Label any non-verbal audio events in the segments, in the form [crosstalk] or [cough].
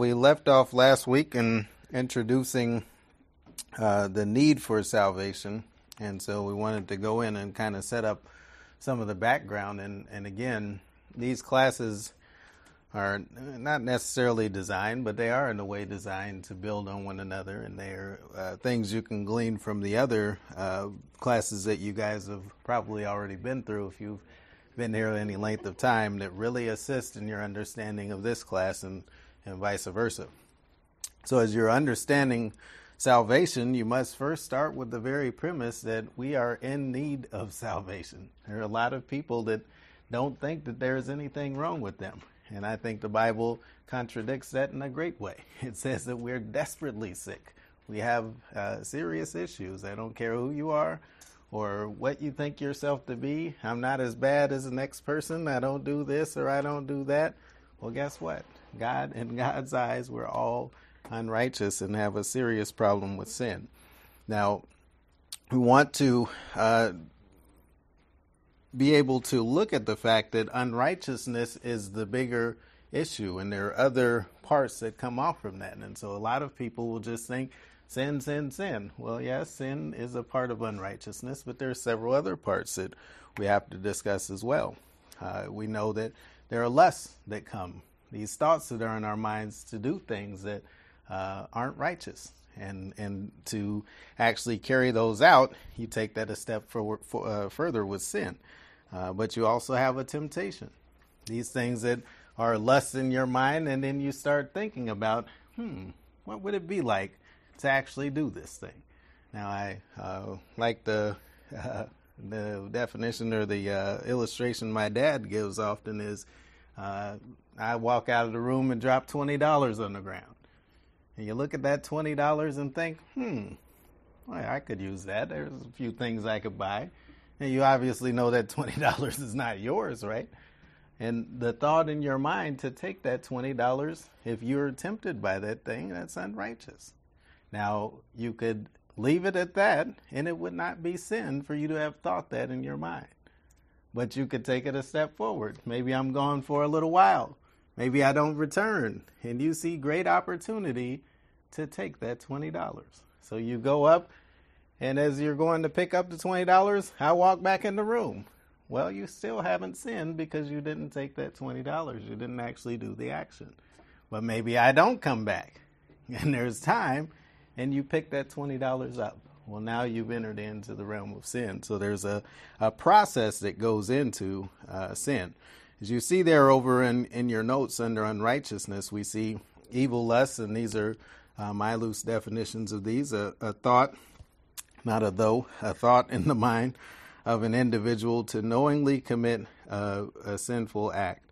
We left off last week in introducing uh, the need for salvation, and so we wanted to go in and kind of set up some of the background. And, and again, these classes are not necessarily designed, but they are in a way designed to build on one another, and they are uh, things you can glean from the other uh, classes that you guys have probably already been through if you've been here any length of time that really assist in your understanding of this class. And, and vice versa. So, as you're understanding salvation, you must first start with the very premise that we are in need of salvation. There are a lot of people that don't think that there is anything wrong with them. And I think the Bible contradicts that in a great way. [laughs] It says that we're desperately sick. We have uh, serious issues. I don't care who you are or what you think yourself to be. I'm not as bad as the next person. I don't do this or I don't do that. Well, guess what? God, in God's eyes, we're all unrighteous and have a serious problem with sin. Now, we want to uh, be able to look at the fact that unrighteousness is the bigger issue, and there are other parts that come off from that. And so a lot of people will just think sin, sin, sin. Well, yes, sin is a part of unrighteousness, but there are several other parts that we have to discuss as well. Uh, we know that there are lusts that come, these thoughts that are in our minds to do things that uh, aren't righteous. And, and to actually carry those out, you take that a step for, for, uh, further with sin. Uh, but you also have a temptation. These things that are lust in your mind, and then you start thinking about, hmm, what would it be like to actually do this thing? Now, I uh, like the uh, the definition or the uh, illustration my dad gives often is, uh, I walk out of the room and drop twenty dollars on the ground, and you look at that twenty dollars and think, hmm, I could use that. There's a few things I could buy and you obviously know that $20 [laughs] is not yours, right? And the thought in your mind to take that $20, if you're tempted by that thing, that's unrighteous. Now, you could leave it at that, and it would not be sin for you to have thought that in your mind. But you could take it a step forward. Maybe I'm gone for a little while. Maybe I don't return. And you see great opportunity to take that $20. So you go up and as you're going to pick up the $20, I walk back in the room. Well, you still haven't sinned because you didn't take that $20. You didn't actually do the action. But maybe I don't come back [laughs] and there's time and you pick that $20 up. Well, now you've entered into the realm of sin. So there's a, a process that goes into uh, sin. As you see there over in, in your notes under unrighteousness, we see evil lusts, and these are uh, my loose definitions of these a, a thought, not a though, a thought in the mind of an individual to knowingly commit a, a sinful act.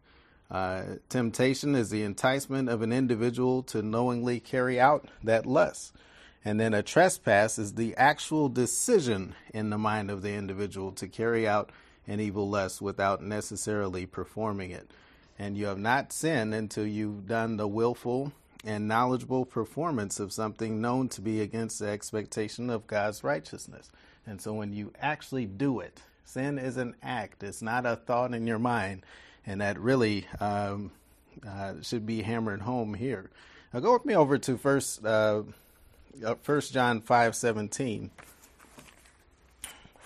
Uh, temptation is the enticement of an individual to knowingly carry out that lust. And then a trespass is the actual decision in the mind of the individual to carry out an evil lust without necessarily performing it. And you have not sinned until you've done the willful and knowledgeable performance of something known to be against the expectation of God's righteousness. And so when you actually do it, sin is an act, it's not a thought in your mind. And that really um, uh, should be hammered home here. Now go with me over to first, uh, uh First John five seventeen.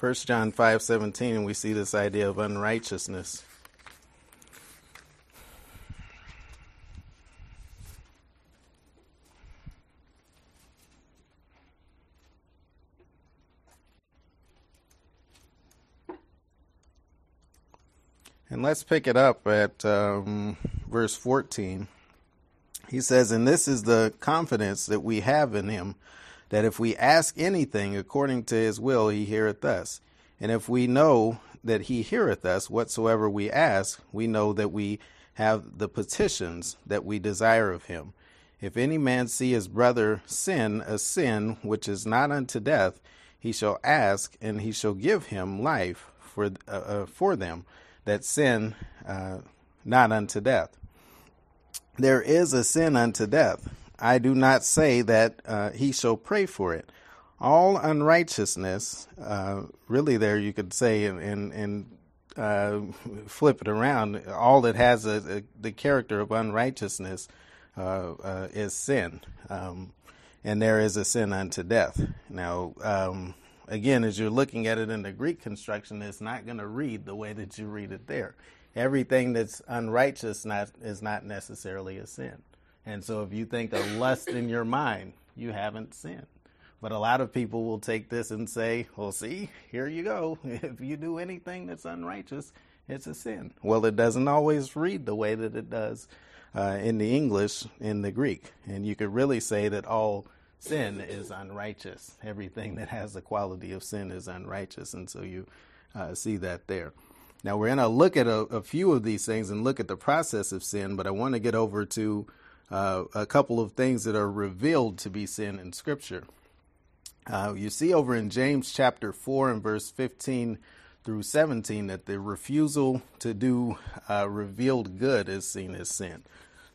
First John five seventeen, and we see this idea of unrighteousness. And let's pick it up at um, verse 14. He says, And this is the confidence that we have in him, that if we ask anything according to his will, he heareth us. And if we know that he heareth us whatsoever we ask, we know that we have the petitions that we desire of him. If any man see his brother sin a sin which is not unto death, he shall ask, and he shall give him life for uh, uh, for them that sin uh, not unto death. There is a sin unto death. I do not say that uh, he shall pray for it. All unrighteousness, uh, really, there you could say, and, and, uh, [laughs] flip it around, all that has a, a, the character of unrighteousness uh, uh, is sin. Um, and there is a sin unto death. Now, um, again, as you're looking at it in the Greek construction, it's not going to read the way that you read it there. Everything that's unrighteous not, is not necessarily a sin. And so if you think of lust in your mind, you haven't sinned. But a lot of people will take this and say, well, see, here you go. [laughs] If you do anything that's unrighteous, it's a sin. Well, it doesn't always read the way that it does uh, in the English, in the Greek. And you could really say that all sin is unrighteous. Everything that has the quality of sin is unrighteous. And so you uh, see that there. Now, we're going to look at a, a, few of these things and look at the process of sin, but I want to get over to uh, a couple of things that are revealed to be sin in Scripture. Uh, you see over in James chapter 4 and verse 15 through 17 that the refusal to do uh, revealed good is seen as sin.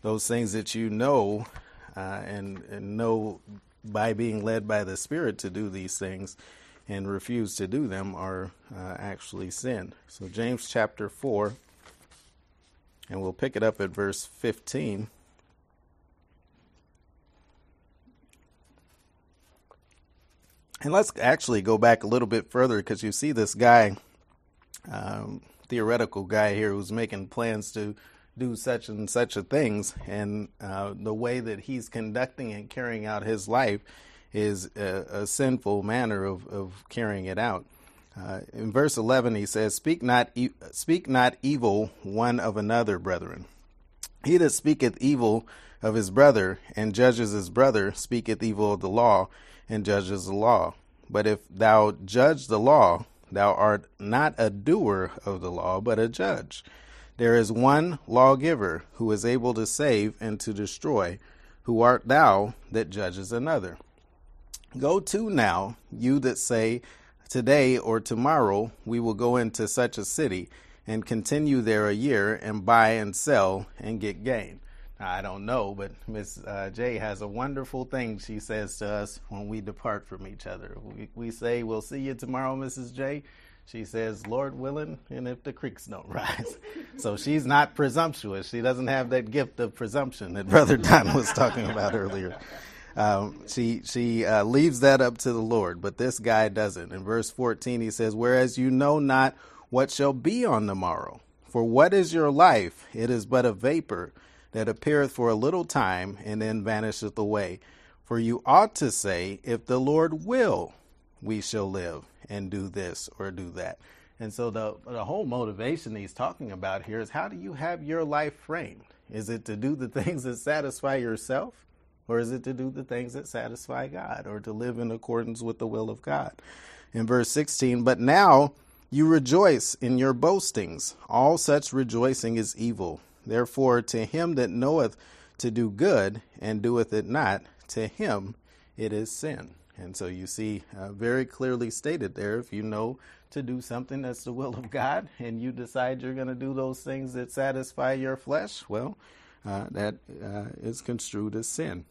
Those things that you know uh, and, and know by being led by the Spirit to do these things and refuse to do them are uh, actually sin. So, James chapter 4, and we'll pick it up at verse 15. And let's actually go back a little bit further because you see this guy um, theoretical guy here who's making plans to do such and such a things, and uh, the way that he's conducting and carrying out his life is a, a sinful manner of, of carrying it out. Uh, in verse 11, he says, "Speak not, e- speak not evil one of another, brethren. He that speaketh evil of his brother and judges his brother speaketh evil of the law and judges the law. But if thou judge the law, Thou art not a doer of the law, but a judge. There is one lawgiver who is able to save and to destroy. Who art thou that judges another? Go to now, you that say, Today or tomorrow we will go into such a city and continue there a year and buy and sell and get gain. I don't know, but Miss uh, J has a wonderful thing she says to us when we depart from each other. We, we say, We'll see you tomorrow, Mrs. J. She says, Lord willing, and if the creeks don't [laughs] rise. so she's not presumptuous. She doesn't have that gift of presumption that [laughs] Brother Don was talking about earlier. Um, she she uh, leaves that up to the Lord, but this guy doesn't. In verse 14, he says, Whereas you know not what shall be on the morrow. For what is your life? It is but a vapor that appeareth for a little time and then vanisheth away. For you ought to say, If the Lord will, we shall live and do this or do that. And so the the whole motivation he's talking about here is how do you have your life framed? Is it to do the [laughs] things that satisfy yourself? Or is it to do the things that satisfy God or to live in accordance with the will of God? In verse 16, but now you rejoice in your boastings. All such rejoicing is evil. Therefore, to him that knoweth to do good and doeth it not, to him it is sin. And so you see uh, very clearly stated there if you know to do something that's the will of God and you decide you're going to do those things that satisfy your flesh, well, uh, that uh, is construed as sin.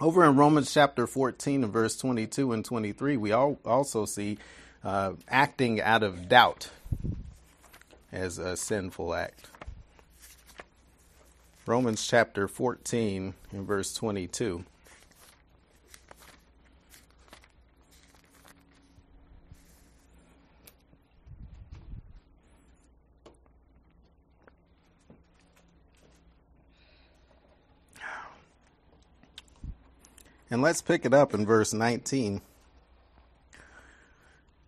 Over in Romans chapter 14 and verse 22 and 23, we all also see uh, acting out of doubt as a sinful act. Romans chapter 14 and verse 22. And let's pick it up in verse 19.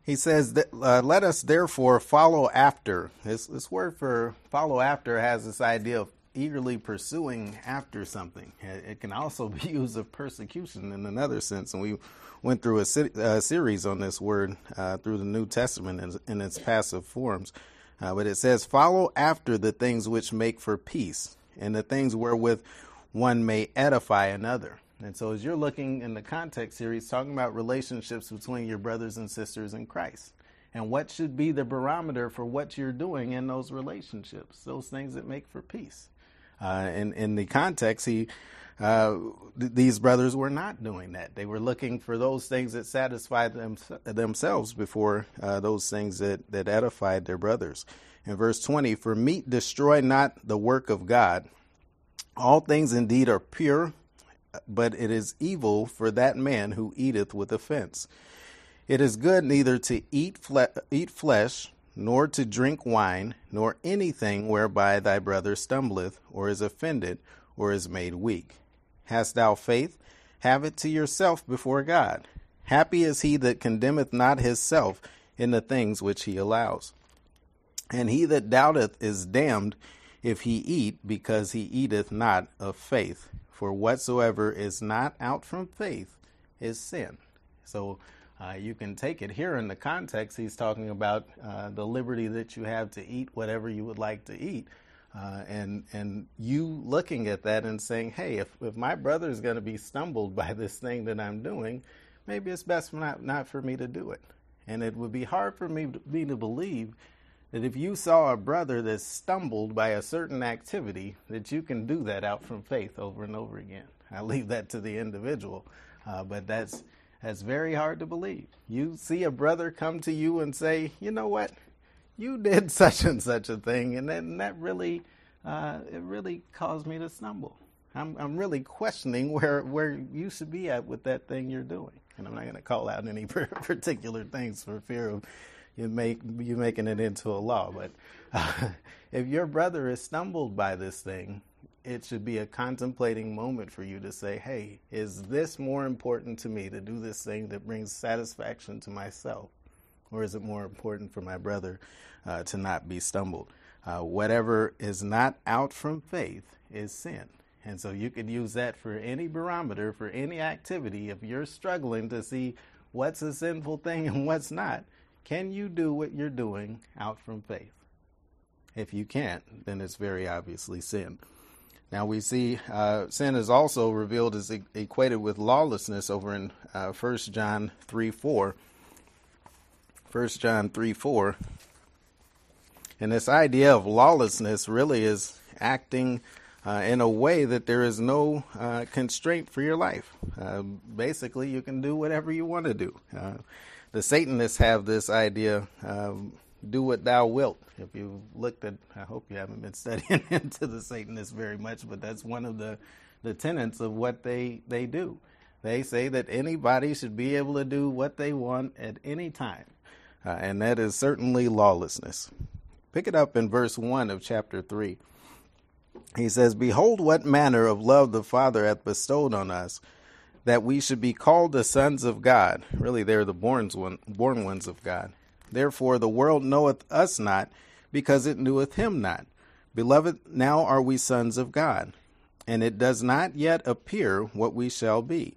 He says, that, uh, Let us therefore follow after. This, this word for follow after has this idea of eagerly pursuing after something. It can also [laughs] be used of persecution in another sense. And we went through a, a series on this word uh, through the New Testament in, in its passive forms. Uh, but it says, Follow after the things which make for peace, and the things wherewith one may edify another. And so, as you're looking in the context here, he's talking about relationships between your brothers and sisters in Christ and what should be the barometer for what you're doing in those relationships, those things that make for peace. Uh, in in the context, he uh, th- these brothers were not doing that. They were looking for those things that satisfied them, themselves before uh, those things that, that edified their brothers. In verse 20, for meat destroy not the work of God. All things indeed are pure, but it is evil for that man who eateth with offense. It is good neither to eat, fle- eat flesh, nor to drink wine, nor anything whereby thy brother stumbleth, or is offended, or is made weak. Hast thou faith? Have it to yourself before God. Happy is he that condemneth not himself in the things which he allows. And he that doubteth is damned if he eat, because he eateth not of faith. For whatsoever is not out from faith is sin. So uh, you can take it here in the context. He's talking about uh, the liberty that you have to eat whatever you would like to eat. Uh, and and you looking at that and saying, hey, if, if my brother is going to be stumbled [laughs] by this thing that I'm doing, maybe it's best not not for me to do it. And it would be hard for me to, me to believe that if you saw a brother that stumbled by a certain activity, that you can do that out from faith over and over again. I leave that to the individual, uh, but that's that's very hard to believe. You see a brother come to you and say, "You know what? You did [laughs] such and such a thing," and that, and that really, uh, it really caused me to stumble. I'm I'm really questioning [laughs] where where you should be at with that thing you're doing, and I'm not going to call out any [laughs] particular things for fear of you make you making it into a law. But uh, [laughs] if your brother is stumbled by this thing, it should be a contemplating moment for you to say, "Hey, is this more important to me to do this thing that brings satisfaction to myself, or is it more important for my brother uh, to not be stumbled?" Uh, whatever is not out from faith is sin. And so you could use that for any barometer, for any activity. If you're struggling to see what's a sinful thing and what's not, can you do what you're doing out from faith? If you can't, then it's very obviously sin. Now we see uh, sin is also revealed as e- equated with lawlessness over in uh, 1 John 3 4. 1 John 3 4. And this idea of lawlessness really is acting uh, in a way that there is no uh, constraint for your life. Uh, basically, you can do whatever you want to do. The Satanists have this idea um, do what thou wilt. If you looked at, I hope you haven't been [laughs] studying into the Satanists very much, but that's one of the, the tenets of what they, they do. They say that anybody should be able to do what they want at any time, uh, and that is certainly lawlessness. Pick it up in verse 1 of chapter 3. He says, Behold, what manner of love the Father hath bestowed on us that we should be called the sons of God. Really, they're the born, one, born ones of God. Therefore, the world knoweth us not, because it kneweth him not. Beloved, now are we sons of God, and it does not yet appear what we shall be.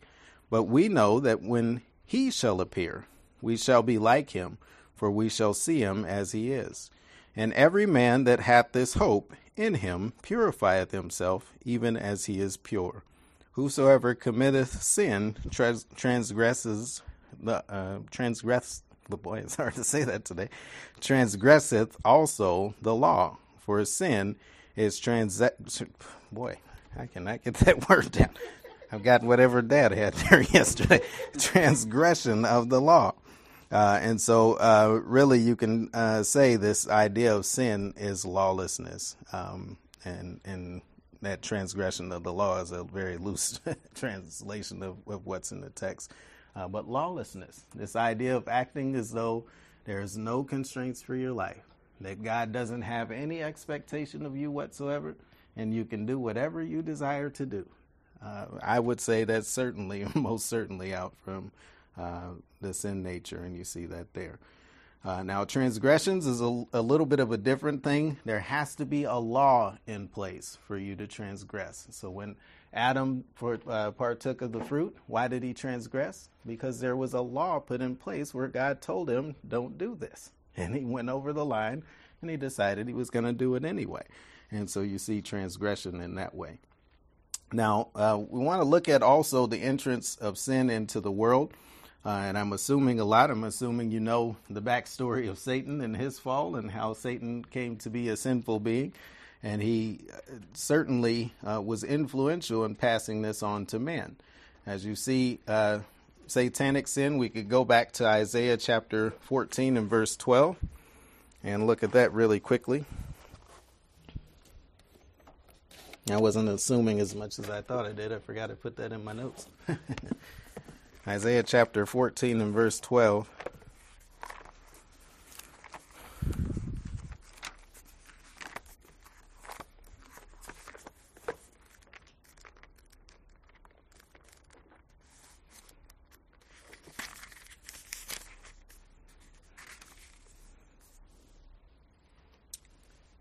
But we know that when he shall appear, we shall be like him, for we shall see him as he is. And every man that hath this hope in him purifieth himself, even as he is pure. Whosoever committeth sin trans- transgresses the uh, transgress the boy. [laughs] It's hard to say that today. Transgresseth also the law, for sin is trans. Boy, I cannot get that [laughs] word down. I've got whatever Dad had there [laughs] yesterday. Transgression of the law. Uh, and so, uh, really, you can uh, say this idea of sin is lawlessness. Um, and, and that transgression of the law is a very loose [laughs] translation of, of, what's in the text. Uh, but lawlessness, this idea of acting as though there's no constraints for your life, that God doesn't have any expectation of you whatsoever, and you can do whatever you desire to do. Uh, I would say that's certainly, [laughs] most certainly, out from uh, the sin nature, and you see that there. Uh, now, transgressions is a, a, little bit of a different thing. There has to be a law in place for you to transgress. So, when Adam for, uh, partook of the fruit, why did he transgress? Because there was a law put in place where God told him, don't do this. And he went over the line and he decided he was going to do it anyway. And so you see transgression in that way. Now, uh, we want to look at also the entrance of sin into the world. Uh, and I'm assuming a lot, I'm assuming you know the backstory of Satan and his fall and how Satan came to be a sinful being. And he uh, certainly uh, was influential in passing this on to men. As you see, uh, satanic sin, we could go back to Isaiah chapter 14 and verse 12 and look at that really quickly. I wasn't assuming as much as I thought I did. I forgot to put that in my notes. [laughs] Isaiah chapter 14 and verse 12.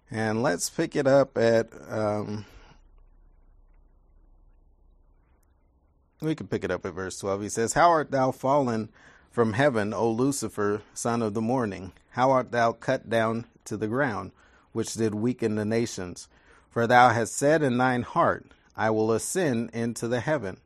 And let's pick it up at. Um, we can pick it up at verse 12. He says, How art thou fallen from heaven, O Lucifer, son of the morning? How art thou cut down to the ground, which did weaken the nations? For thou hast said in thine heart, I will ascend into the heaven.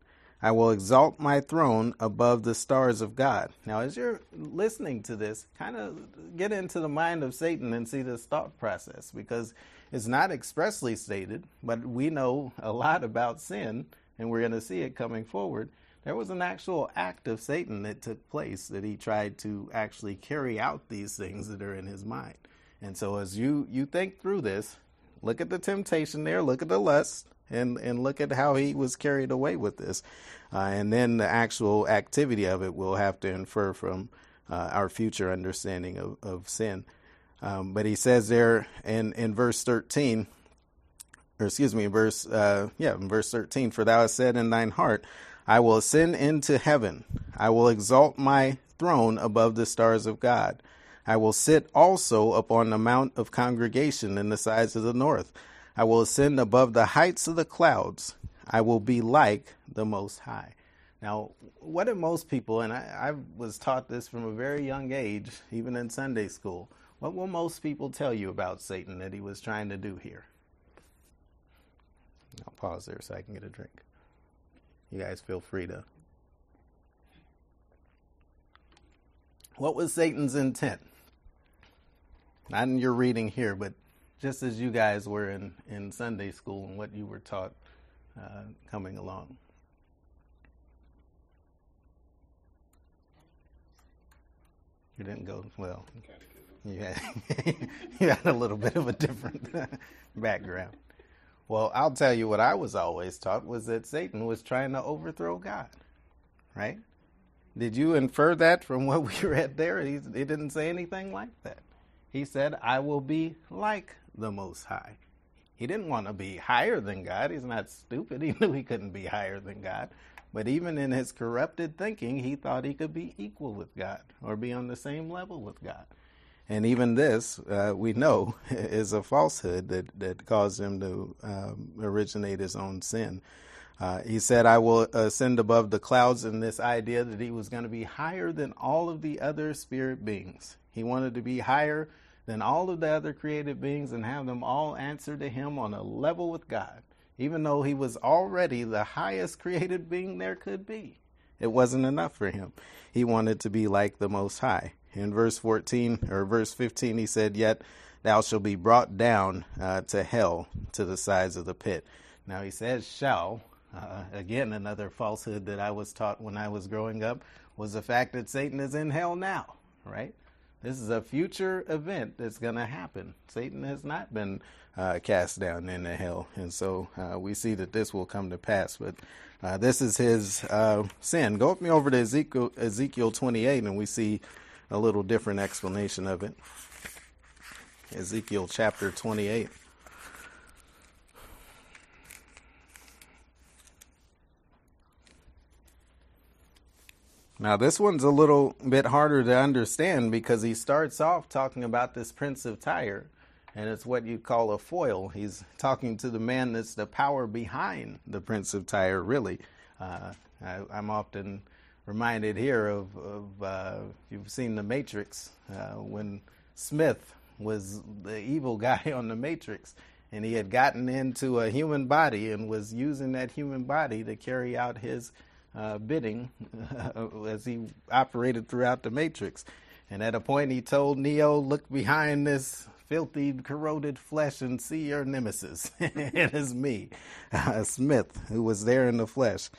I will exalt my throne above the stars of God. Now, as you're listening to this, kind of get into the mind of Satan and see this thought process because it's not expressly stated, but we know a lot about sin and we're going to see it coming forward. There was an actual act of Satan that took place that he tried to actually carry out these things that are in his mind. And so, as you, you think through this, look at the temptation there, look at the lust, and and look at how he was carried away with this, uh, and then the actual activity of it we'll have to infer from uh, our future understanding of, of sin. Um, but he says there in in verse thirteen, or excuse me, verse uh, yeah, verse thirteen, for thou hast said in thine heart, I will ascend into heaven, I will exalt my throne above the stars of God. I will sit also upon the mount of congregation in the sides of the north. I will ascend above the heights of the clouds. I will be like the Most High. Now, what do most people, and I, I, was taught this from a very young age, even in Sunday school, what will most people tell you about Satan that he was trying to do here? I'll pause there so I can get a drink. You guys feel free to. What was Satan's intent? Not in your reading here, but just as you guys were in, in Sunday school and what you were taught uh, coming along. You didn't go well. You had, [laughs] you had a little bit of a different [laughs] background. Well, I'll tell you what I was always taught was that Satan was trying to overthrow God, right? Did you infer that from what we [laughs] read there? He, he didn't say anything like that. He said, I will be like the Most High. He didn't want to be higher than God. He's not stupid. [laughs] He knew he couldn't be higher than God. But even in his corrupted thinking, he thought he could be equal with God or be on the same level with God. And even this, uh, we know, [laughs] is a falsehood that, that caused him to um, originate his own sin. Uh, he said, I will ascend above the clouds, in this idea that he was going to be higher than all of the other spirit beings. He wanted to be higher than all of the other created beings and have them all answer to him on a level with God, even though he was already the highest created being there could be. It wasn't enough for him. He wanted to be like the Most High. In verse 14 or verse 15, he said, Yet thou shalt be brought down uh, to hell, to the sides of the pit. Now he says, shall. Uh, again, another falsehood that I was taught when I was growing up was the fact that Satan is in hell now, right? This is a future event that's going to happen. Satan has not been uh, cast down into hell. And so uh, we see that this will come to pass. But uh, this is his uh, sin. Go with me over to Ezekiel, Ezekiel 28, and we see a little different explanation of it. Ezekiel chapter 28. Now, this one's a little bit harder to understand because he starts off talking about this Prince of Tyre, and it's what you call a foil. He's talking to the man that's the power behind the Prince of Tyre, really. Uh, I, am often reminded here of, of uh, you've seen The Matrix, uh, when Smith was the evil [laughs] guy on The Matrix, and he had gotten into a human body and was using that human body to carry out his uh, bidding [laughs] as he operated throughout the Matrix. And at a point, he told Neo, Look behind this filthy, corroded flesh and see your nemesis. [laughs] it is me, Smith, who was there in the flesh.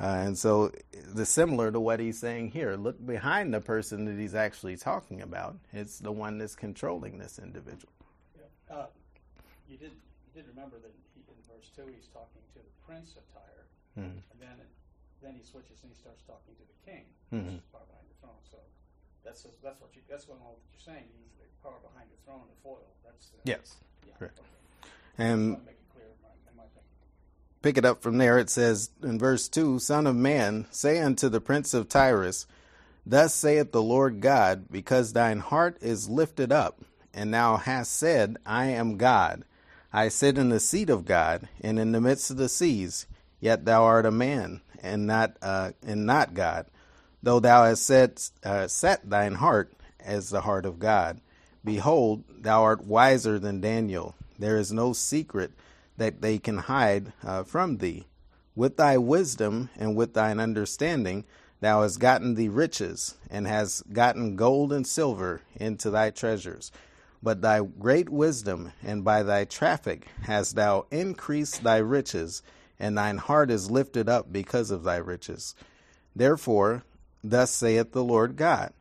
Uh, and so, the similar to what he's saying here, look behind the person that he's actually talking about. It's the one that's controlling this individual. Yeah. Uh, you did you did remember that he, in verse two, he's talking to the prince of Tyre, Mhm. and then then he switches and he starts talking to the king, Mhm. which is power behind the throne. So that's that's what you that's going on what you're saying. He's the power behind the throne, the foil. That's the, Yes. Yeah, correct. okay. And Just make it clear in my, in my. Pick it up from there. It says in verse 2 Son of man, say unto the prince of Tyrus, Thus saith the Lord God, because thine heart is lifted up, and thou hast said, I am God. I sit in the seat of God, and in the midst of the seas. Yet thou art a man, and not uh, and not God. Though thou hast set, uh, set thine heart as the heart of God. Behold, thou art wiser than Daniel. There is no secret that they can hide uh, from thee. With thy wisdom and with thine understanding, thou hast gotten thee riches, and hast gotten gold and silver into thy treasures. But thy great wisdom and by thy traffic hast thou increased thy riches, and thine heart is lifted up because of thy riches. Therefore, thus saith the Lord God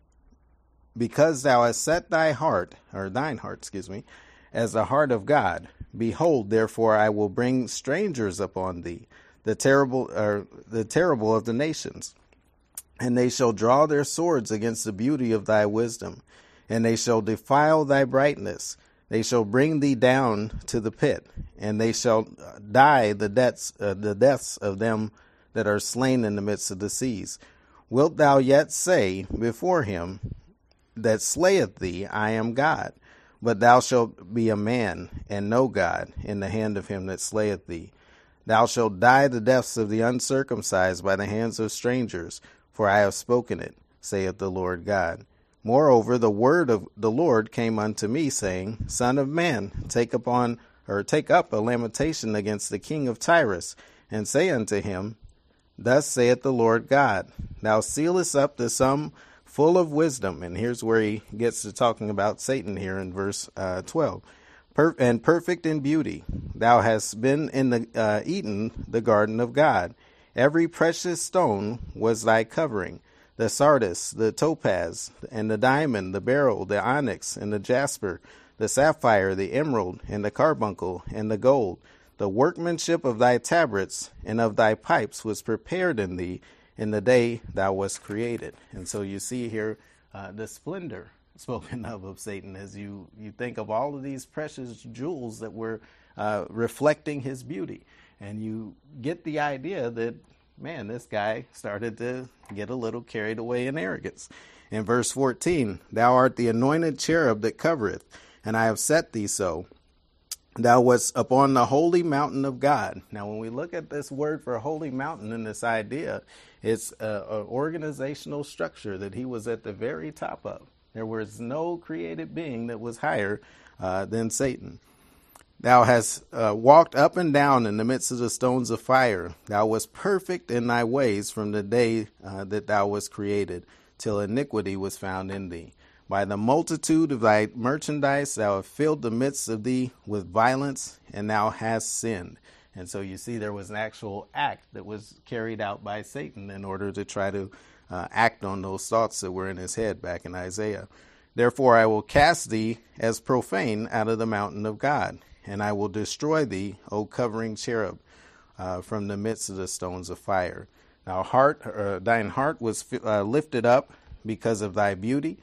because thou hast set thy heart, or thine heart, excuse me, as the heart of God. Behold, therefore, I will bring strangers upon thee, the terrible, or the terrible of the nations, and they shall draw their swords against the beauty of thy wisdom, and they shall defile thy brightness. They shall bring thee down to the pit, and they shall die the deaths, uh, the deaths of them that are slain in the midst of the seas. Wilt thou yet say before him, that slayeth thee, I am God. But thou shalt be a man, and no God, in the hand of him that slayeth thee. Thou shalt die the deaths of the uncircumcised by the hands of strangers, for I have spoken it, saith the Lord God. Moreover, the word of the Lord came unto me, saying, Son of man, take upon or take up a lamentation against the king of Tyrus, and say unto him, Thus saith the Lord God, Thou sealest up the sum full of wisdom. And here's where he gets to talking about Satan here in verse uh, 12. Per- and perfect in beauty. Thou hast been in the uh, Eden, the garden of God. Every precious stone was thy covering the sardius, the topaz, and the diamond, the beryl, the onyx, and the jasper, the sapphire, the emerald, and the carbuncle, and the gold. The workmanship of thy tabrets and of thy pipes was prepared in thee in the day thou was created. And so you see here uh, the splendor [laughs] spoken of of Satan as you, you think of all of these precious jewels that were uh, reflecting his beauty. And you get the idea that, man, this guy started to get a little carried away in arrogance. In verse 14, thou art the anointed cherub that covereth, and I have set thee so. Thou wast upon the holy mountain of God. Now, when we look at this word for holy mountain and this idea, it's an organizational structure that he was at the very top of. There was no created being that was higher uh, than Satan. Thou hast uh, walked up and down in the midst of the stones of fire. Thou wast perfect in thy ways from the day uh, that thou wast created, till iniquity was found in thee. By the multitude of thy merchandise, thou hast filled the midst of thee with violence, and thou hast sinned. And so you see, there was an actual act that was carried out by Satan in order to try to uh, act on those thoughts that were in his head back in Isaiah. Therefore, I will cast thee as profane out of the mountain of God, and I will destroy thee, O covering cherub, uh, from the midst of the stones of fire. Now, heart, uh, thine heart was uh, lifted up because of thy beauty.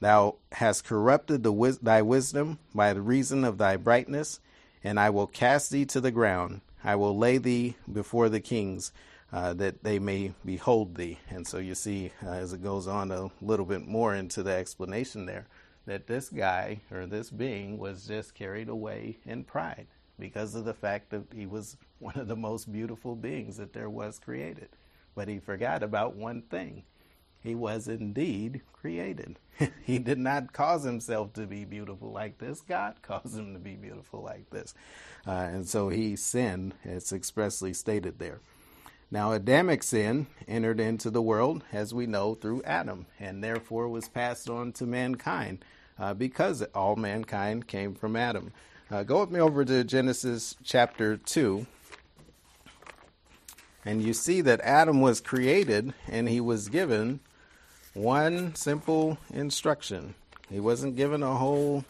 Thou hast corrupted thy wisdom by the reason of thy brightness, and I will cast thee to the ground. I will lay thee before the kings, uh, that they may behold thee. And so you see, uh, as it goes on a little bit more into the explanation there, that this guy or this being was just carried away in pride because of the fact that he was [laughs] one of the most beautiful beings that there was created. But he forgot about one thing he was indeed created. [laughs] he did not cause himself to be beautiful like this. God [laughs] caused him to be beautiful like this. Uh, and so he sinned, it's expressly stated there. Now, Adamic sin entered into the world, as we know, through Adam, and therefore was passed on to mankind uh, because all mankind came from Adam. Uh, go with me over to Genesis chapter 2. And you see that Adam was created and he was given one simple instruction. He wasn't given a whole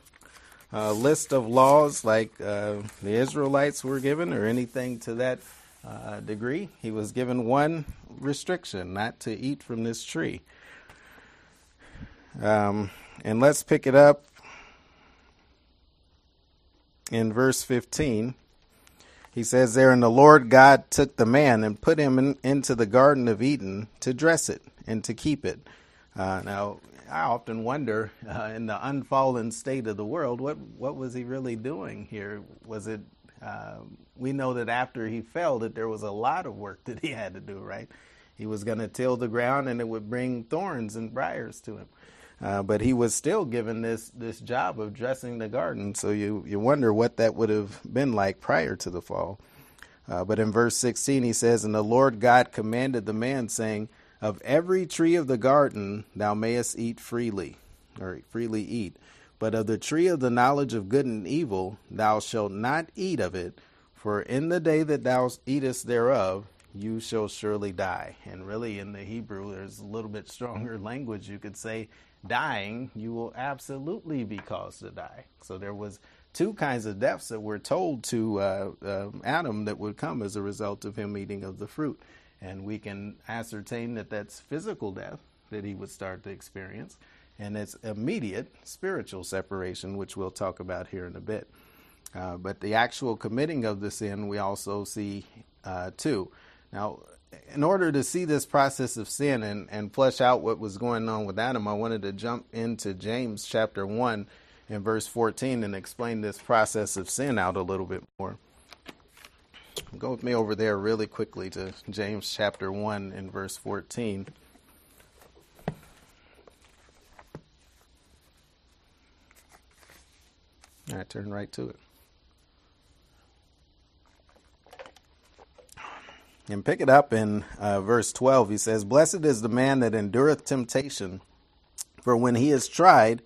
uh, list of laws like uh, the Israelites were given or anything to that uh, degree. He was given one restriction not to eat from this tree. Um, and let's pick it up in verse 15. He says there, And the Lord God took the man and put him in, into the Garden of Eden to dress it and to keep it. Uh, now, I often wonder, uh, in the unfallen state of the world, what what was he really doing here? Was it? Uh, we know that after he fell, that there was a lot of work that he had to do. Right, he was going to till the ground, and it would bring thorns and briars to him. Uh, but he was still given this this job of dressing the garden. So you you wonder what that would have been like prior to the fall. Uh, but in verse 16, he says, "And the Lord God commanded the man, saying." Of every tree of the garden thou mayest eat freely, or freely eat. But of the tree of the knowledge of good and evil thou shalt not eat of it, for in the day that thou eatest thereof you shall surely die. And really, in the Hebrew, there's a little bit stronger [laughs] language. You could say, dying, you will absolutely be caused to die. So there was two kinds of deaths that were told to uh, uh, Adam that would come as a result of him eating of the fruit and we can ascertain that that's physical death that he would start to experience, and it's immediate spiritual separation, which we'll talk about here in a bit. Uh, but the actual committing of the sin, we also see uh, too. Now, in order to see this process of sin and, and flesh out what was going on with Adam, I wanted to jump into James chapter 1 and verse 14 and explain this process of sin out a little bit more. Go with me over there really quickly to James chapter 1 and verse 14. I turn right to it. And pick it up in uh, verse 12. He says, Blessed is the man that endureth temptation, for when he is tried,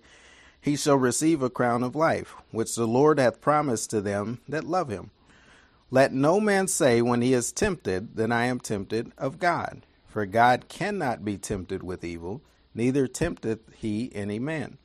he shall receive a crown of life, which the Lord hath promised to them that love him. Let no man say when he is tempted that I am tempted of God. For God cannot be tempted with evil, neither tempteth he any man.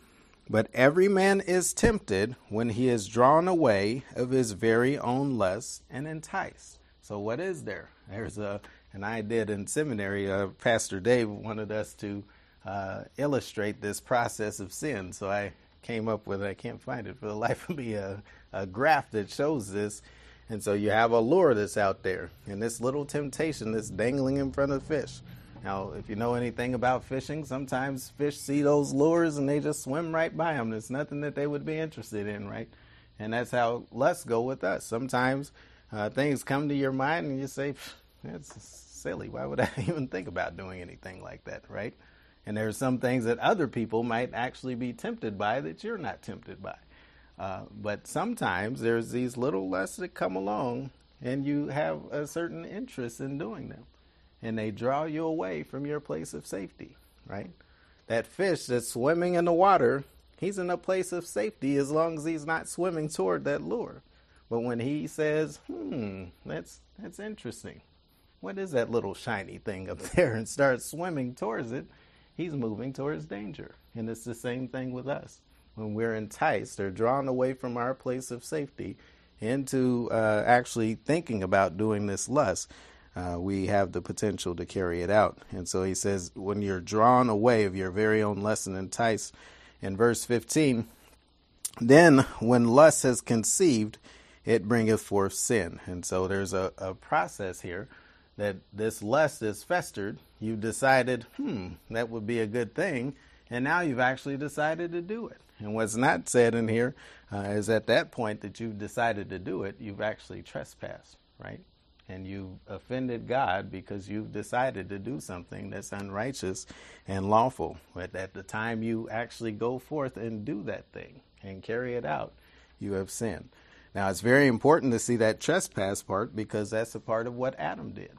But every man is tempted when he is drawn away of his very own lust and enticed. So, what is there? There's a, and I did in seminary, uh, Pastor Dave wanted us to uh, illustrate this process of sin. So, I came up with, I can't find it for the [laughs] life of me, a, a graph that shows this. And so you have a lure that's out there, and this little temptation that's dangling in front of fish. Now, if you know anything about fishing, sometimes fish see those lures and they just swim right by them. There's nothing that they would be interested in, right? And that's how lusts go with us. Sometimes uh, things come to your mind and you say, that's silly. Why would [laughs] I even think about doing anything like that, right? And there are some things that other people might actually be tempted by that you're not tempted by. Uh, but sometimes there's these little lusts that come along and you have a certain interest in doing them. And they draw you away from your place of safety, right? That fish that's swimming in the water, he's in a place of safety as long as he's not swimming toward that lure. But when he says, hmm, that's, that's interesting. What is that little shiny thing up [laughs] there? And starts swimming towards it, he's moving towards danger. And it's the same thing with us when we're enticed or drawn away from our place of safety into uh, actually thinking about doing this lust, uh, we have the potential to carry it out. And so he says, when you're drawn away of your very own lust and enticed, in verse 15, then when lust has conceived, it bringeth forth sin. And so there's a, a process here that this lust is festered. You've decided, hmm, that would be a good thing. And now you've actually decided to do it. And what's not said in here uh, is at that point that you've decided to do it, you've actually trespassed, right? And you've offended God because you've decided to do something that's unrighteous and lawful. But at the time you actually go forth and do that thing and carry it out, you have sinned. Now, it's very important to see that trespass part because that's a part of what Adam did.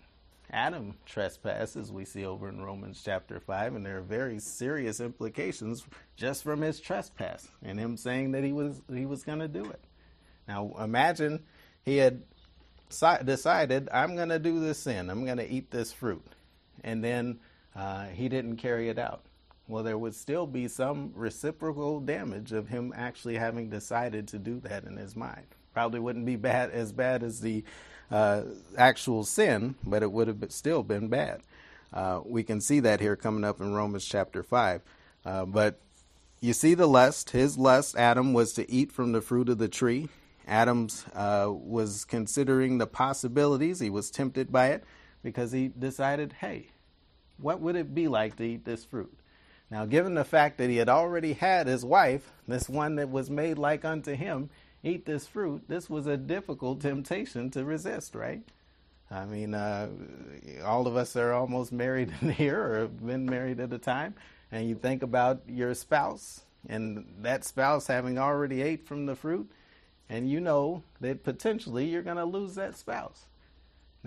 Adam trespasses, we see over in Romans chapter 5, and there are very serious implications just from his trespass and him saying that he was he was going to do it. Now, imagine he had decided, I'm going to do this sin, I'm going to eat this fruit, and then uh, he didn't carry it out. well, there would still be some reciprocal damage of him actually having decided to do that in his mind. Probably wouldn't be bad as bad as the uh, actual sin, but it would have still been bad. Uh, we can see that here coming up in Romans chapter 5. Uh, but you see the lust. His lust, Adam, was to eat from the fruit of the tree. Adam's uh, was considering the possibilities. He was tempted by it because he decided, hey, what would it be like to eat this fruit? Now, given the fact that he had already had his wife, this one that was made like unto him, eat this fruit, this was a difficult temptation to resist, right? I mean, uh, all of us are almost married [laughs] in here or have been married at a time, and you think about your spouse and that spouse having already ate from the fruit, and you know that potentially you're going to lose that spouse.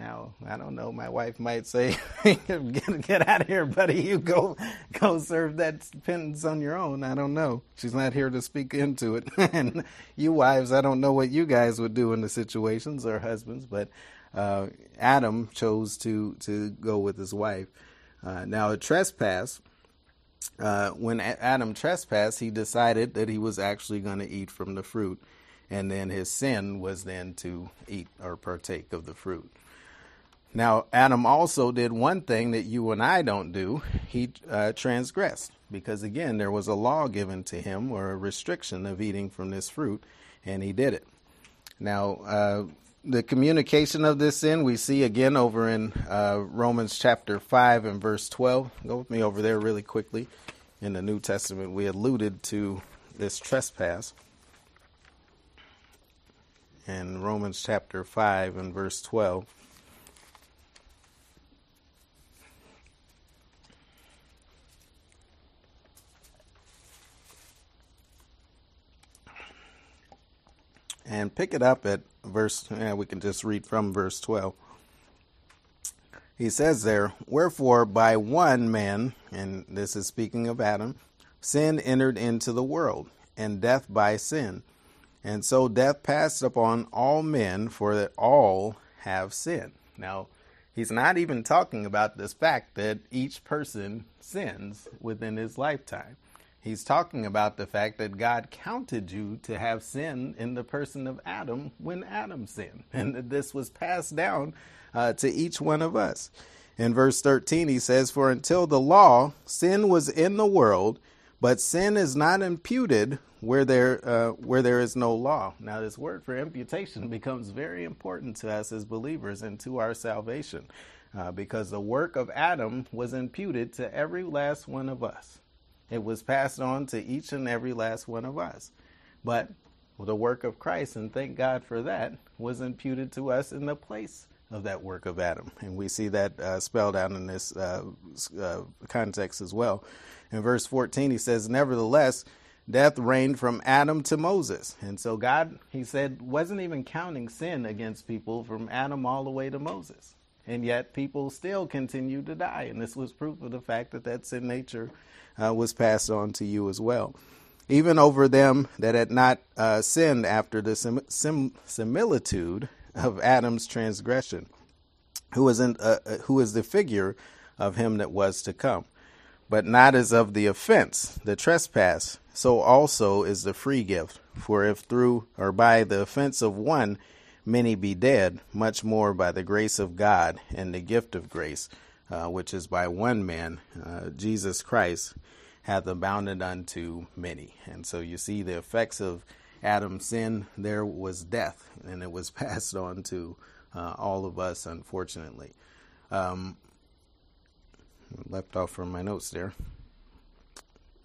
Now, I don't know. My wife might say, [laughs] get, get, out of here, buddy. You go go serve that penance on your own." I don't know. She's not here to speak into it. [laughs] and you wives, I don't know what you guys would do in the situations or husbands, but uh, Adam chose to to go with his wife. Uh, now, a trespass. Uh, when Adam trespassed, he decided that he was actually going to eat from the fruit, and then his sin was then to eat or partake of the fruit. Now, Adam also did one thing that you and I don't do. He uh, transgressed because, again, there was a law given to him or a restriction of eating from this fruit, and he did it. Now, uh, the communication of this sin we see again over in uh, Romans chapter 5 and verse 12. Go with me over there really quickly. In the New Testament, we alluded to this trespass. In Romans chapter 5 and verse 12. And pick it up at verse, yeah, we can just read from verse 12. He says there, Wherefore by one man, and this is speaking of Adam, sin entered into the world, and death by sin. And so death passed upon all men, for that all have sinned. Now, he's not even talking about this fact that each person sins within his lifetime. He's talking about the fact that God counted you to have sin in the person of Adam when Adam sinned, [laughs] and that this was passed down uh, to each one of us. In verse 13, he says, For until the law, sin was in the world, but sin is not imputed where there uh, where there is no law. Now, this word for imputation [laughs] becomes very important to us as believers and to our salvation, uh, because the work of Adam was imputed to every last one of us. It was passed on to each and every last one of us. But the work of Christ, and thank God for that, was imputed to us in the place of that work of Adam. And we see that uh, spelled out in this uh, uh, context as well. In verse 14, he says, Nevertheless, death reigned from Adam to Moses. And so God, he said, wasn't even counting sin against people from Adam all the way to Moses. And yet people still continue to die. And this was proof of the fact that that sin nature uh, was passed on to you as well. Even over them that had not uh, sinned after the sim- sim- similitude of Adam's transgression, who is, in, uh, uh, who is the figure of him that was to come. But not as of the offense, the trespass, so also is the free gift. For if through or by the offense of one many be dead, much more by the grace of God and the gift of grace uh, which is by one man, uh, Jesus Christ, hath abounded unto many. And so you see the effects of Adam's sin, there was death, and it was [laughs] passed on to uh, all of us, unfortunately. Um, left off from my notes there.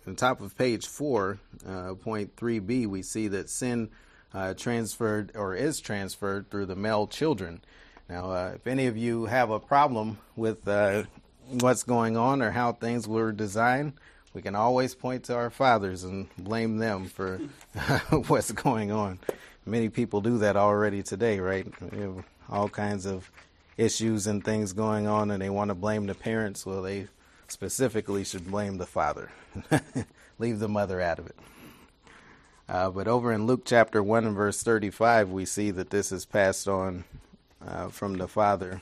On the top of page 4, uh, point 3b, we see that sin uh, transferred or is transferred through the male children. Now, uh, if any of you have a problem with uh, what's going on or how things were designed, we can always point to our fathers and blame them for [laughs] what's going on. Many people do that already today, right? All kinds of issues and things going on, and they want to blame the parents. Well, they specifically should blame the father. [laughs] Leave the mother out of it. Uh, but over in Luke chapter 1 and verse 35, we see that this is passed on uh, from the Father.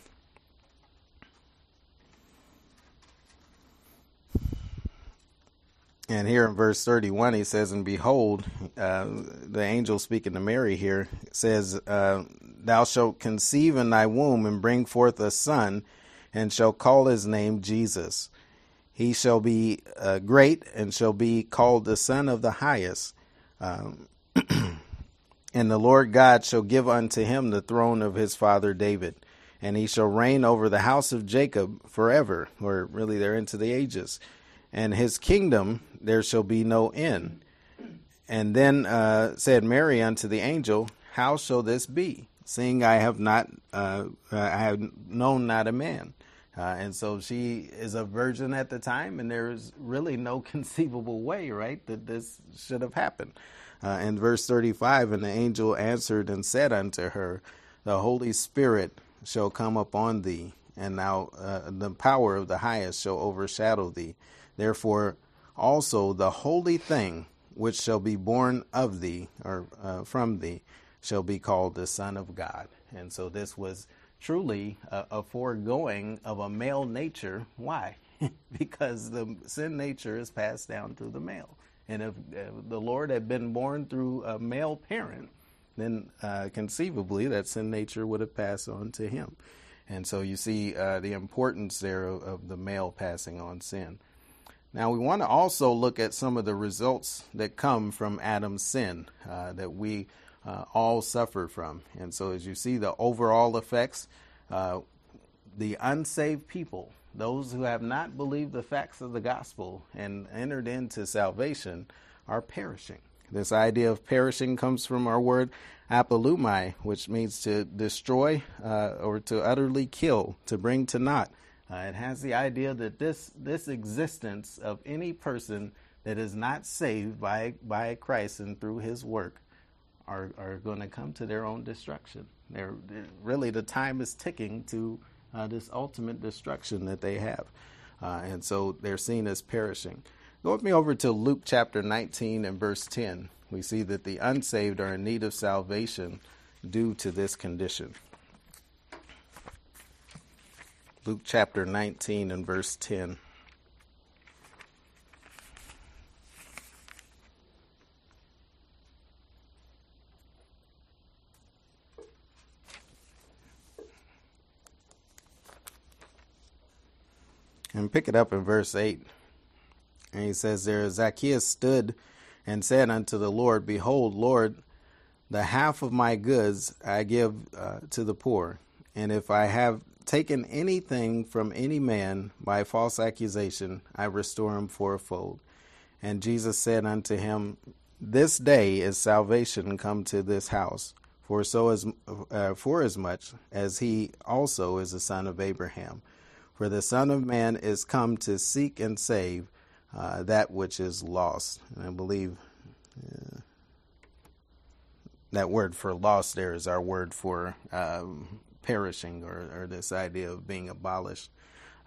And here in verse 31, he says, And behold, uh, the angel speaking to Mary here says, uh, Thou shalt conceive in thy womb and bring forth a son, and shall call his name Jesus. He shall be uh, great and shall be called the Son of the Highest. Um, [clears throat] and the Lord God shall give unto him the throne of his father David, and he shall reign over the house of Jacob forever, or really they're into the ages. And his kingdom there shall be no end. And then uh, said Mary unto the angel, How shall this be, seeing I have not, uh, I have known not a man? Uh, and so she is a virgin at the time, and there's really no [laughs] conceivable way, right, that this should have happened. Uh, in verse 35, and the angel answered and said unto her, The Holy Spirit shall come upon thee, and now uh, the power of the highest shall overshadow thee. Therefore, also the holy thing which shall be born of thee, or uh, from thee, shall be called the Son of God. And so this was truly a, a foregoing of a male nature. Why? [laughs] because the sin nature is passed down through the male. And if, if the Lord had been born through a male parent, then uh, conceivably that sin nature would have passed on to him. And so you see uh, the importance there of, of, the male passing on sin. Now, we want to also look at some of the results that come from Adam's sin uh, that we uh, all suffer from. And so, as you see the overall effects, uh, the unsaved people those who have not believed the facts of the gospel and entered into salvation are perishing. This idea of perishing comes from our word apolumai, which means to destroy uh, or to utterly kill, to bring to naught. Uh, it has the idea that this this existence of any person that is not saved by by Christ and through His work are are going to come to their own destruction. They're, they're, really the time is ticking to uh, this ultimate destruction that they have. Uh, and so they're seen as perishing. Go with me over to Luke chapter 19 and verse 10. We see that the unsaved are in need of salvation due to this condition. Luke chapter 19 and verse 10. And pick it up in verse 8. And he says there, Zacchaeus stood and said unto the Lord, Behold, Lord, the half of my goods I give uh, to the poor. And if I have taken anything from any man by false accusation, I restore him fourfold. And Jesus said unto him, This day is salvation come to this house, for so as uh, for as much as he also is a son of Abraham. For the Son of Man is come to seek and save uh, that which is lost. And I believe uh, that word for lost there is our word for um, perishing or, or, this idea of being abolished.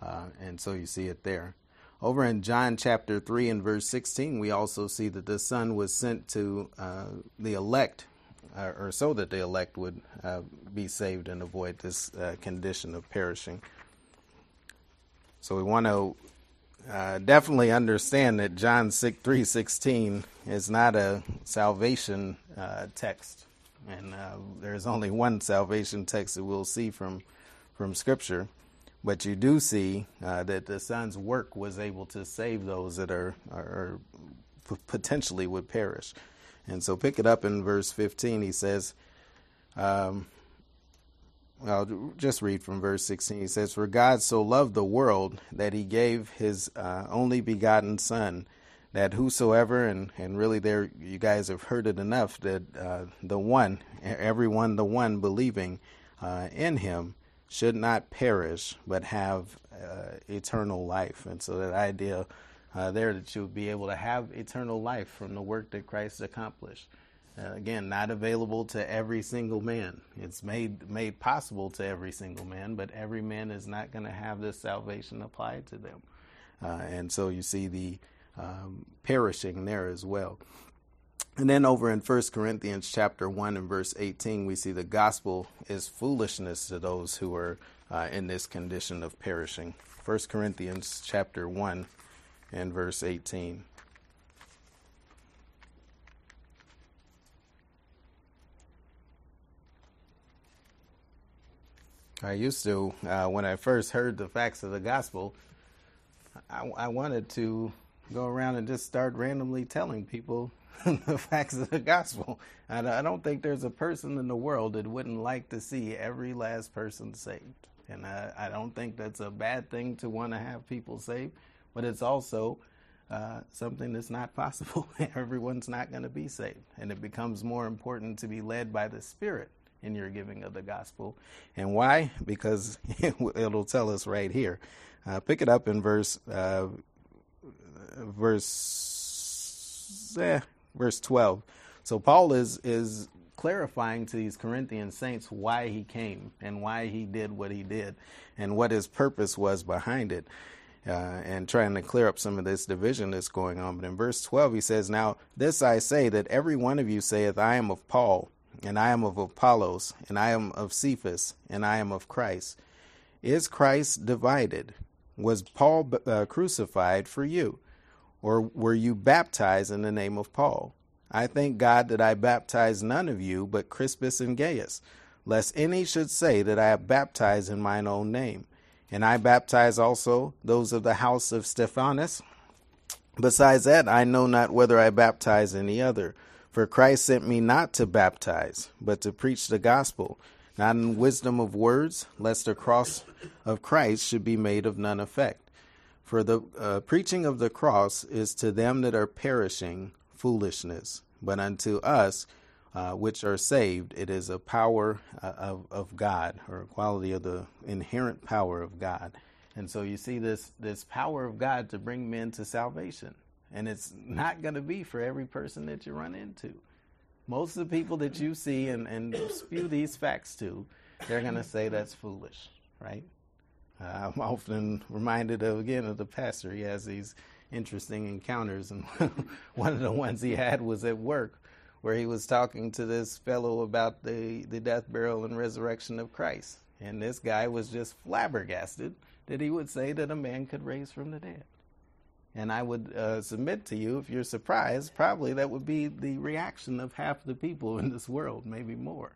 Uh, and so you see it there. Over in John chapter 3 and verse 16, we also see that the Son was sent to uh, the elect, uh, or so that the elect would uh, be saved and avoid this condition of perishing. So we want to uh, definitely understand that John 6, 3.16 is not a salvation uh, text. And uh, there's only one salvation text that we'll see from, from Scripture. But you do see uh, that the Son's work was able to save those that are, are, are potentially would perish. And so pick it up in verse 15. He says, um, I'll just read from verse 16. He says, For God so loved the world that he gave his uh, only begotten Son, that whosoever, and, and really there you guys have heard it enough, that uh, the one, everyone, the one believing uh, in him, should not perish, but have uh, eternal life. And so that idea uh, there that you'll be able to have eternal life from the work that Christ accomplished. Uh, again, not available to every single man. It's made made possible to every single man, but every man is not going to have this salvation applied to them. Uh, and so you see the um, perishing there as well. And then over in 1 Corinthians chapter 1 and verse 18, we see the gospel is foolishness to those who are uh, in this condition of perishing. 1 Corinthians chapter 1 and verse 18. I used to, uh, when I first heard the facts of the gospel, I, I wanted to go around and just start randomly telling people [laughs] the facts of the gospel. And I don't think there's a person in the world that wouldn't like to see every last person saved. And I, I don't think that's a bad thing to want to have people saved, but it's also uh, something that's not possible. [laughs] Everyone's not going to be saved. And it becomes more important to be led by the Spirit in your giving of the gospel. And why? Because [laughs] it'll tell us right here. Uh, pick it up in verse uh, verse eh, verse 12. So Paul is is clarifying to these Corinthian saints why he came and why he did what he did and what his purpose was behind it. Uh, and trying to clear up some of this division that's going on. But in verse 12, he says, Now this I say, that every one of you saith, I am of Paul, and I am of Apollos, and I am of Cephas, and I am of Christ. Is Christ divided? Was Paul uh, crucified for you? Or were you baptized in the name of Paul? I thank God that I baptized none of you but Crispus and Gaius, lest any should say that I have baptized in mine own name. And I baptize also those of the house of Stephanas. Besides that, I know not whether I baptize any other. For Christ sent me not to baptize, but to preach the gospel, not in wisdom of words, lest the cross of Christ should be made of none effect. For the uh, preaching of the cross is to them that are perishing foolishness, but unto us uh, which are saved, it is a power uh, of, of God, or a quality of the inherent power of God. And so you see this this power of God to bring men to salvation. And it's not going to be for every person that you run into. Most of the people that you see and, and spew these facts to, they're going to say that's foolish, right? Uh, I'm often reminded of, again, of the pastor. He has these interesting encounters. And [laughs] one of the ones he had was at work where he was talking to this fellow about the, the death, burial, and resurrection of Christ. And this guy was just flabbergasted that he would say that a man could raise from the dead. And I would uh, submit to you, if you're surprised, probably that would be the reaction of half the people in this world, maybe more.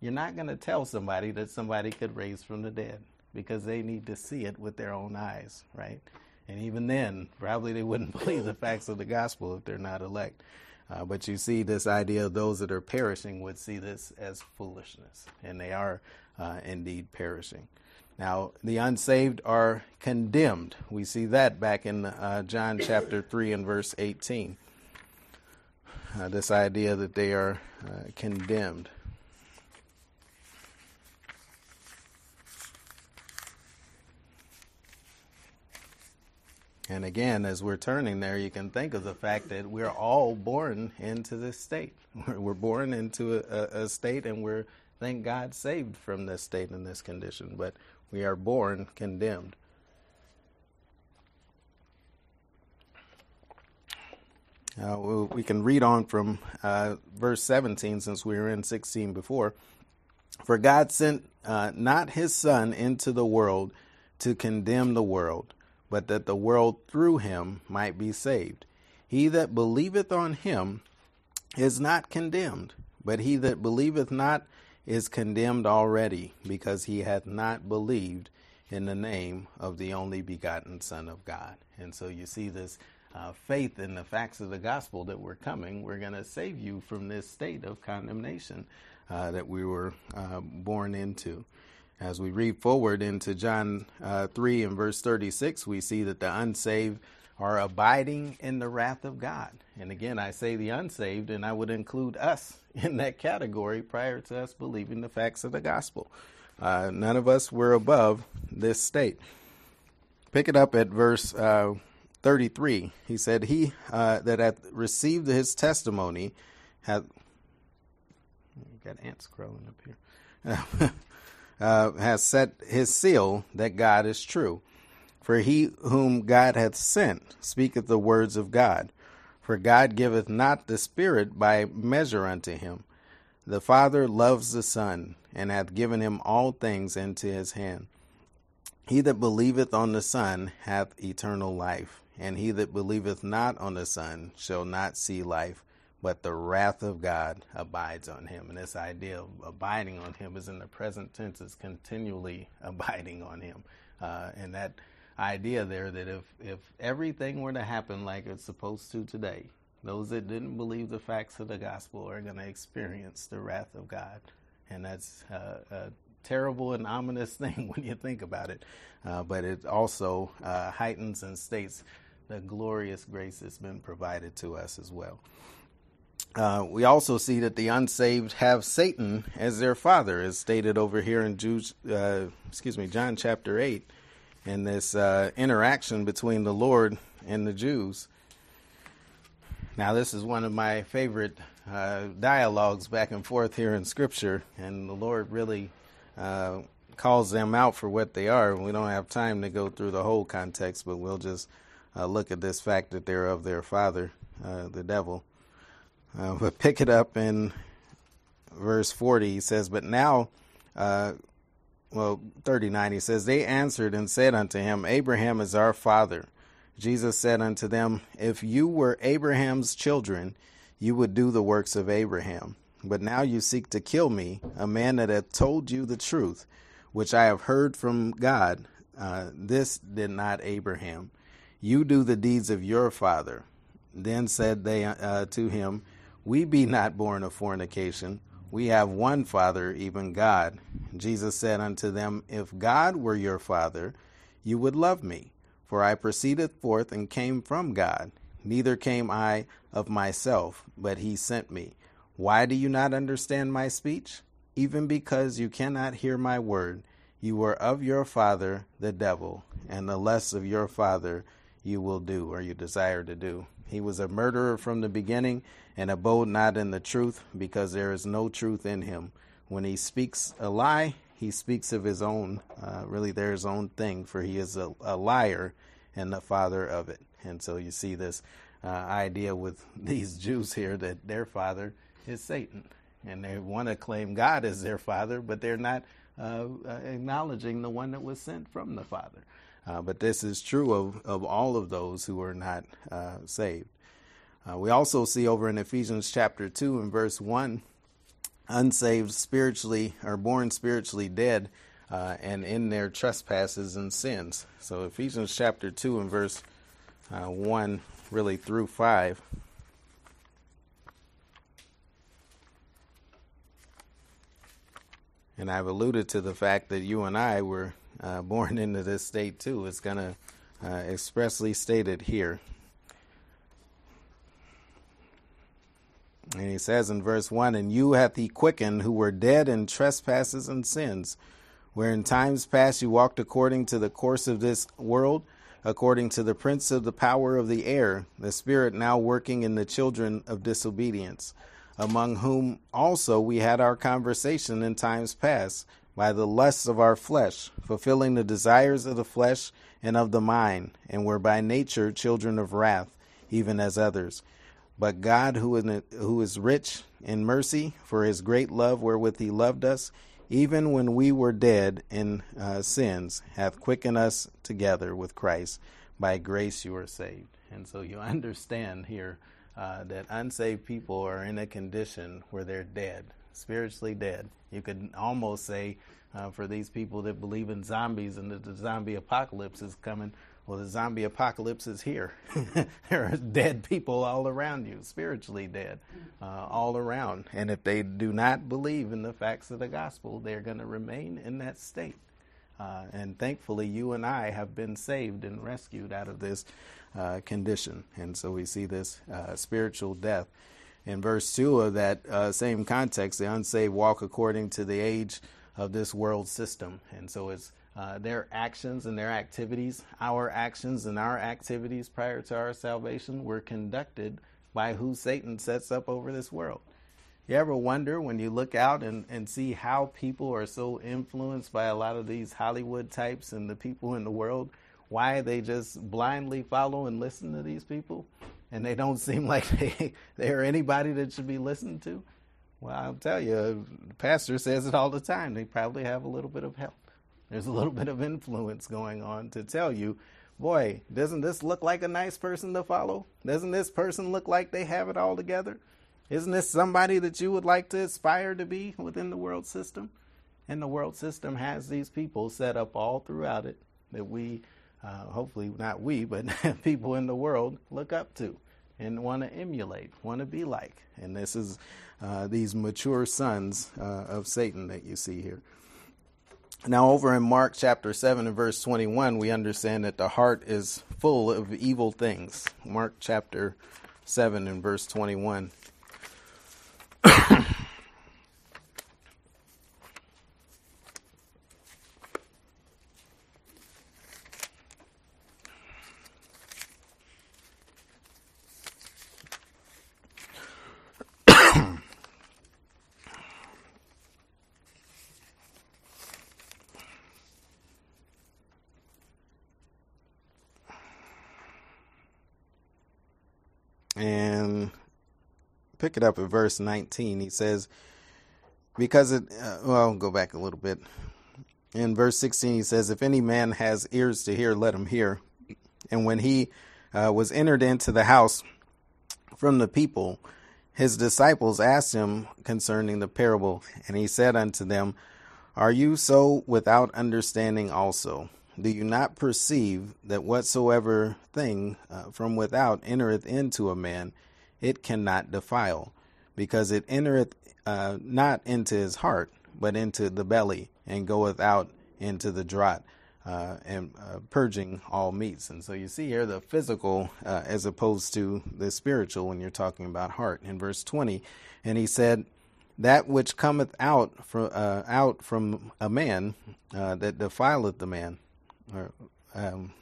You're not going to tell somebody that somebody could raise from the dead because they need to see it with their own eyes, right? And even then, probably they wouldn't [laughs] believe the facts of the gospel if they're not elect. Uh, but you see, this idea of those that are perishing would see this as foolishness, and they are uh, indeed perishing. Now, the unsaved are condemned. We see that back in uh, John chapter 3 and verse 18. Uh, this idea that they are uh, condemned. And again, as we're turning there, you can think of the fact that we're all born into this state. [laughs] We're born into a, a state, and we're, thank God, saved from this state and this condition. But we are born condemned. Uh, we can read on from uh, verse 17 since we were in 16 before. For God sent uh, not his Son into the world to condemn the world but that the world through him might be saved. He that believeth on him is not condemned, but he that believeth not is condemned already, because he hath not believed in the name of the only begotten Son of God. And so you see this uh, faith in the facts of the gospel that we're coming, we're going to save you from this state of condemnation uh, that we were uh, born into. As we read forward into John uh, 3 and verse 36, we see that the unsaved are abiding in the wrath of God. And again, I say the unsaved, and I would include us [laughs] in that category prior to us believing the facts of the gospel. Uh, none of us were above this state. Pick it up at verse uh, 33. He said, He uh, that hath received his testimony hath. [laughs] Got ants crawling up here. [laughs] uh, has set his seal that God is true. For he whom God hath sent speaketh the words of God. For God giveth not the Spirit by measure unto him. The Father loves the Son, and hath given him all things into his hand. He that believeth on the Son hath eternal life, and he that believeth not on the Son shall not see life, but the wrath of God abides on him. And this idea of abiding on him is in the present tense, is continually [laughs] abiding on him. Uh, and that idea there that if, if everything were to happen like it's supposed to today, those that didn't believe the facts of the gospel are going to experience the wrath of God. And that's uh, a terrible and ominous [laughs] thing when you think about it. Uh, but it also uh, heightens and states the glorious grace that's been provided to us as well. Uh, we also see that the unsaved have Satan as their father, as stated over here in Jude, uh, excuse me, John chapter eight, in this uh, interaction between the Lord and the Jews. Now, this is one of my favorite uh, dialogues back and forth here in Scripture, and the Lord really uh, calls them out for what they are. We don't have time to go through the whole context, but we'll just uh, look at this fact that they're of their father, uh, the devil. Uh, [laughs] but pick it up in verse 40. He says, But now, well, 39, he says, They answered and said unto him, Abraham is our father. Jesus said unto them, If you were Abraham's children, you would do the works of Abraham. But now you seek to kill me, a man that hath told you the truth, which I have heard from God. Uh, this did not Abraham. You do the deeds of your father. Then said they uh, to him, We be not born of fornication. We have one Father, even God. Jesus said unto them, If God were your Father, you would love me for I proceeded forth and came from God. Neither came I of myself, but he sent me. Why do you not understand my speech? Even because you cannot hear my word. You were of your father, the devil, and the less of your father you will do, or you desire to do. He was a murderer from the beginning, and abode not in the truth, because there is no truth in him. When he speaks a lie, he speaks of his own, uh, really their own thing, for he is a, a, liar and the father of it. And so you see this uh, idea with [laughs] these Jews here that their father is Satan. And they want to claim God as their father, but they're not uh, uh acknowledging the one that was sent from the Father. Uh, but this is true of, of all of those who are not uh, saved. we also see over in Ephesians chapter 2 and verse 1 unsaved spiritually are born spiritually dead uh, and in their trespasses and sins. So Ephesians chapter 2 and verse uh, 1 really through 5. And I've alluded to the fact that you and I were uh, [laughs] born into this state too. It's going to uh, expressly stated here. And he says in verse 1 And you hath he quickened who were dead in trespasses and sins, where in times past you walked according to the course of this world, according to the prince of the power of the air, the spirit now working in the children of disobedience, among whom also we had our conversation in times past, by the lusts of our flesh, fulfilling the desires of the flesh and of the mind, and were by nature children of wrath, even as others. But God, who is, who is rich in mercy, for his great love wherewith he loved us, even when we were dead in uh, sins, hath quickened us together with Christ. By grace you are saved. And so you [laughs] understand here uh, that unsaved people are in a condition where they're dead, spiritually dead. You could almost say, uh, for these people that believe in zombies and that the zombie apocalypse is coming, well, the zombie apocalypse is here. [laughs] there are dead people all around you, spiritually dead, uh, all around. And if they do not believe in the facts of the gospel, they're going to remain in that state. Uh, and thankfully, you and I have been saved and rescued out of this uh, condition. And so we see this uh, spiritual death. In verse 2 of that uh, same context, the unsaved walk according to the age of this world system. And so it's uh, their actions and their activities, our actions and our activities prior to our salvation were conducted by who Satan sets up over this world. You ever wonder when you look out and, and see how people are so influenced by a lot of these Hollywood types and the people in the world, why they just blindly follow and listen to these people? And they don't [laughs] seem like they, they're anybody that should be listened to? Well, I'll tell you, the pastor says it all the time. They probably have a little bit of help. There's a little bit of influence going on to tell you, boy, doesn't this look like a nice person to follow? Doesn't this person look like they have it all together? Isn't this somebody that you would like to aspire to be within the world system? And the world system has these people set up all throughout it that we, uh, hopefully not we, but [laughs] people in the world look up to and want to emulate, want to be like. And this is uh, these mature sons uh, of Satan that you see here. Now, over in Mark chapter 7 and verse 21, we understand that the heart is full of evil things. Mark chapter 7 and verse 21. and it up at verse 19. He says, because it, uh, well, I'll go back a little bit. In verse 16, he says, If any man has ears to hear, let him hear. And when he uh, was entered into the house from the people, his disciples asked him concerning the parable, and he said unto them, Are you so without understanding also? Do you not perceive that whatsoever thing uh, from without entereth into a man, it cannot defile, because it entereth uh, not into his heart, but into the belly, and goeth out into the draught, uh, and uh, purging all meats. And so you see here the physical uh, as opposed to the spiritual when you're talking about heart. In verse 20, and he said, that which cometh out from uh, out from a man uh, that defileth the man, or, um,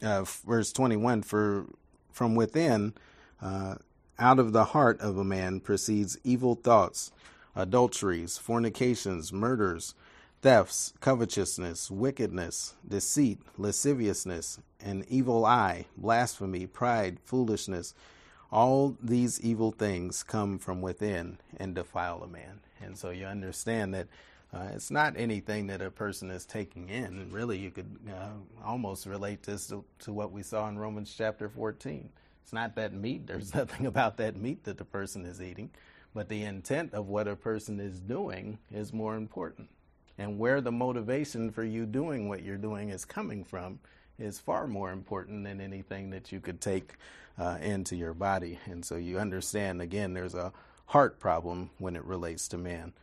verse 21 for from within uh, out of the heart of a man proceeds evil thoughts adulteries fornications murders thefts covetousness wickedness deceit lasciviousness an evil eye blasphemy pride foolishness all these evil things come from within and defile a man and so you understand that uh, it's not anything that a person is taking in. Really, you could uh, almost relate this to, to, what we saw in Romans chapter 14. It's not that meat, there's [laughs] nothing about that meat that the person is eating, but the intent of what a person is doing is more important. And where the motivation for you doing what you're doing is coming from is far more important than anything that you could take uh, into your body. And so you understand, again, there's a heart problem when it relates to man.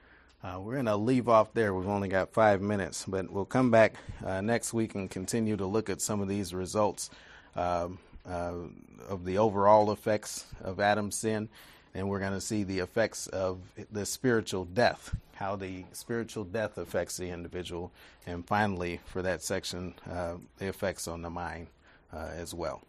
Uh, we're going to leave off there. We've only got five minutes, but we'll come back uh, next week and continue to look at some of these results um, uh, of the overall effects of Adam's sin. And we're going to see the effects of the spiritual death, how the spiritual death affects the individual. And finally, for that section, uh, the effects on the mind uh, as well.